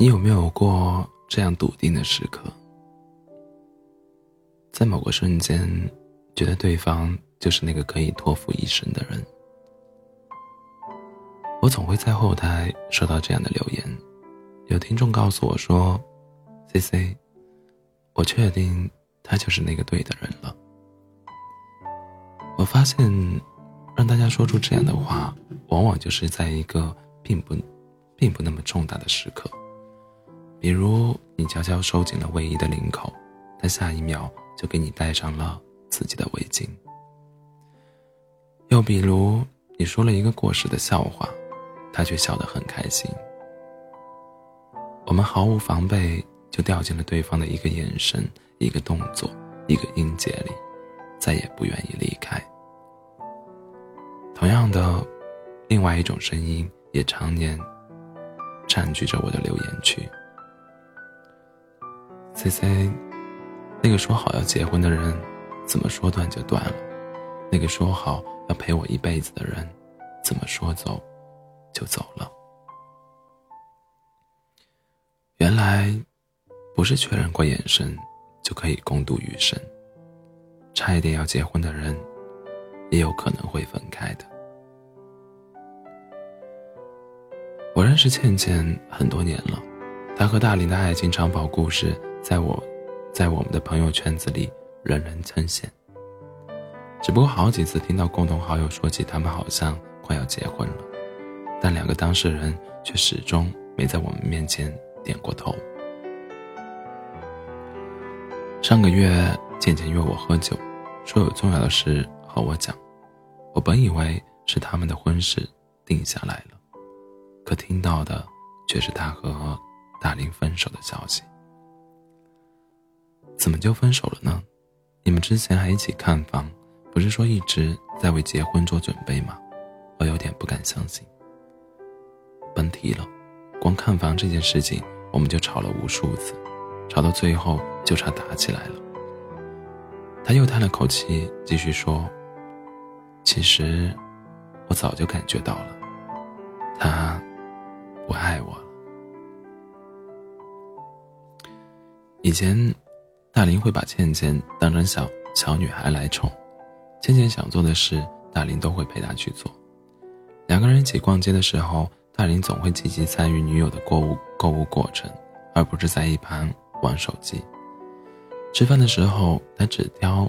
你有没有过这样笃定的时刻？在某个瞬间，觉得对方就是那个可以托付一生的人。我总会在后台收到这样的留言，有听众告诉我说：“C C，我确定他就是那个对的人了。”我发现，让大家说出这样的话，往往就是在一个并不，并不那么重大的时刻。比如，你悄悄收紧了卫衣的领口，他下一秒就给你戴上了自己的围巾。又比如，你说了一个过时的笑话，他却笑得很开心。我们毫无防备就掉进了对方的一个眼神、一个动作、一个音节里，再也不愿意离开。同样的，另外一种声音也常年占据着我的留言区。C 那个说好要结婚的人，怎么说断就断了？那个说好要陪我一辈子的人，怎么说走就走了？原来，不是确认过眼神就可以共度余生。差一点要结婚的人，也有可能会分开的。我认识倩倩很多年了，她和大林的爱情长跑故事。在我，在我们的朋友圈子里，人人称羡。只不过好几次听到共同好友说起他们好像快要结婚了，但两个当事人却始终没在我们面前点过头。上个月，倩倩约我喝酒，说有重要的事和我讲。我本以为是他们的婚事定下来了，可听到的却是他和大林分手的消息。怎么就分手了呢？你们之前还一起看房，不是说一直在为结婚做准备吗？我有点不敢相信。甭提了，光看房这件事情，我们就吵了无数次，吵到最后就差打起来了。他又叹了口气，继续说：“其实，我早就感觉到了，他不爱我了。以前。”大林会把倩倩当成小小女孩来宠，倩倩想做的事，大林都会陪她去做。两个人一起逛街的时候，大林总会积极参与女友的购物购物过程，而不是在一旁玩手机。吃饭的时候，他只挑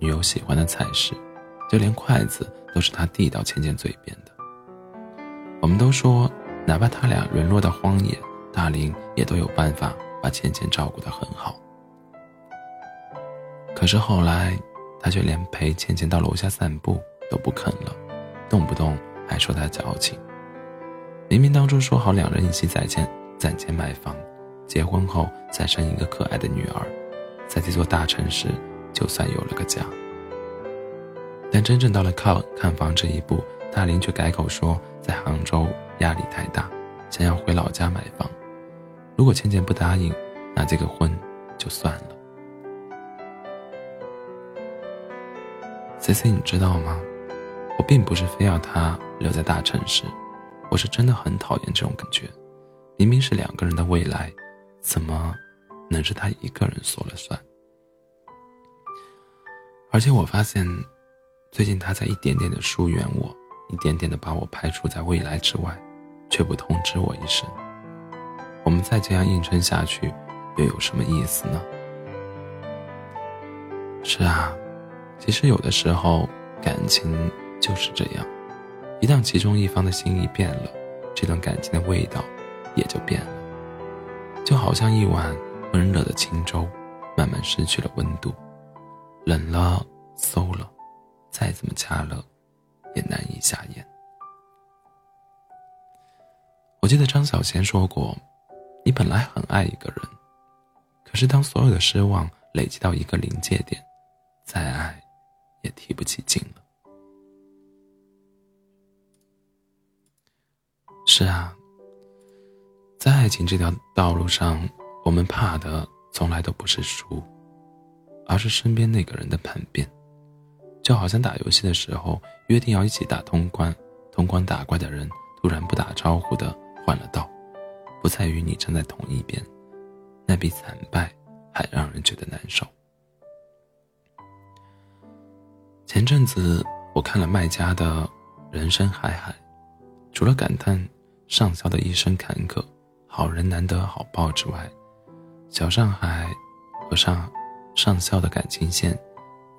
女友喜欢的菜式，就连筷子都是他递到倩倩嘴边的。我们都说，哪怕他俩沦落到荒野，大林也都有办法把倩倩照顾得很好。可是后来，他却连陪倩倩到楼下散步都不肯了，动不动还说她矫情。明明当初说好两人一起攒钱攒钱买房，结婚后再生一个可爱的女儿，在这座大城市就算有了个家。但真正到了靠看房这一步，大林却改口说在杭州压力太大，想要回老家买房。如果倩倩不答应，那这个婚就算了。C C，你知道吗？我并不是非要他留在大城市，我是真的很讨厌这种感觉。明明是两个人的未来，怎么能是他一个人说了算？而且我发现，最近他在一点点的疏远我，一点点的把我排除在未来之外，却不通知我一声。我们再这样硬撑下去，又有什么意思呢？是啊。其实有的时候，感情就是这样，一旦其中一方的心意变了，这段感情的味道也就变了。就好像一碗温热的清粥，慢慢失去了温度，冷了、馊了，再怎么加热，也难以下咽。我记得张小娴说过：“你本来很爱一个人，可是当所有的失望累积到一个临界点，”提不起劲了。是啊，在爱情这条道路上，我们怕的从来都不是输，而是身边那个人的叛变。就好像打游戏的时候，约定要一起打通关，通关打怪的人突然不打招呼的换了道，不再与你站在同一边，那比惨败还让人觉得难受。前阵子我看了麦家的《人生海海》，除了感叹上校的一生坎坷，好人难得好报之外，小上海和上上校的感情线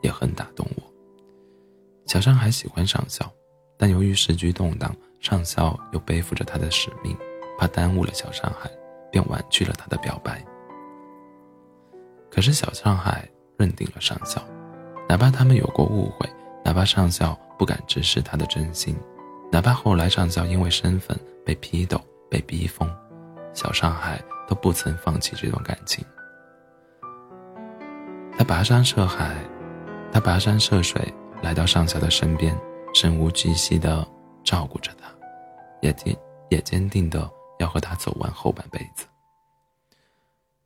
也很打动我。小上海喜欢上校，但由于时局动荡，上校又背负着他的使命，怕耽误了小上海，便婉拒了他的表白。可是小上海认定了上校。哪怕他们有过误会，哪怕上校不敢直视他的真心，哪怕后来上校因为身份被批斗、被逼疯，小上海都不曾放弃这段感情。他跋山涉海，他跋山涉水来到上校的身边，身无巨细的照顾着他，也坚也坚定的要和他走完后半辈子。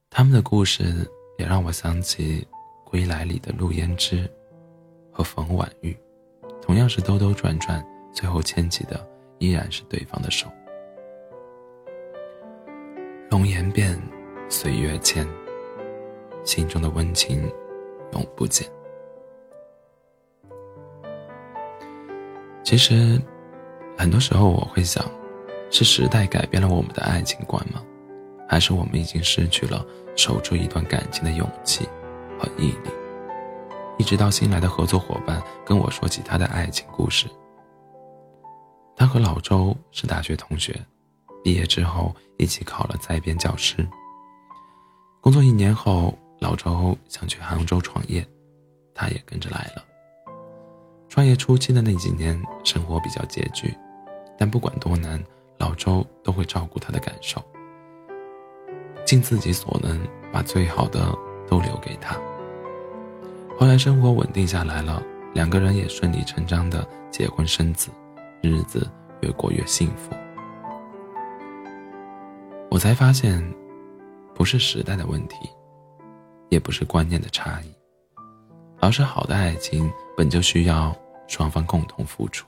他们的故事也让我想起。归来里的陆胭脂和冯婉玉，同样是兜兜转转，最后牵起的依然是对方的手。容颜变，岁月迁，心中的温情永不减。其实，很多时候我会想，是时代改变了我们的爱情观吗？还是我们已经失去了守住一段感情的勇气？和毅力，一直到新来的合作伙伴跟我说起他的爱情故事。他和老周是大学同学，毕业之后一起考了在编教师。工作一年后，老周想去杭州创业，他也跟着来了。创业初期的那几年，生活比较拮据，但不管多难，老周都会照顾他的感受，尽自己所能把最好的都留给他。后来生活稳定下来了，两个人也顺理成章的结婚生子，日子越过越幸福。我才发现，不是时代的问题，也不是观念的差异，而是好的爱情本就需要双方共同付出，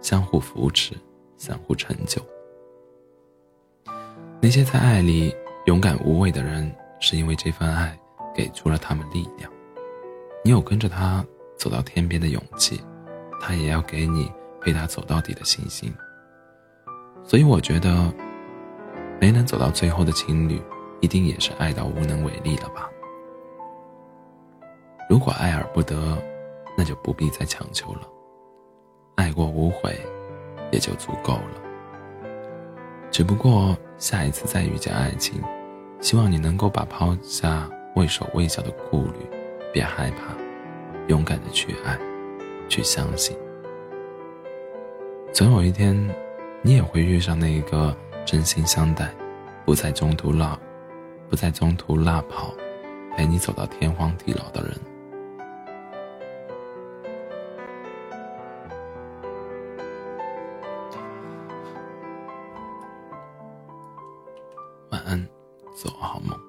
相互扶持，相互成就。那些在爱里勇敢无畏的人，是因为这份爱给出了他们力量。你有跟着他走到天边的勇气，他也要给你陪他走到底的信心。所以我觉得，没能走到最后的情侣，一定也是爱到无能为力了吧？如果爱而不得，那就不必再强求了。爱过无悔，也就足够了。只不过下一次再遇见爱情，希望你能够把抛下畏手畏脚的顾虑。别害怕，勇敢的去爱，去相信。总有一天，你也会遇上那一个真心相待，不再中途落，不再中途落跑，陪你走到天荒地老的人。晚安，做个好梦。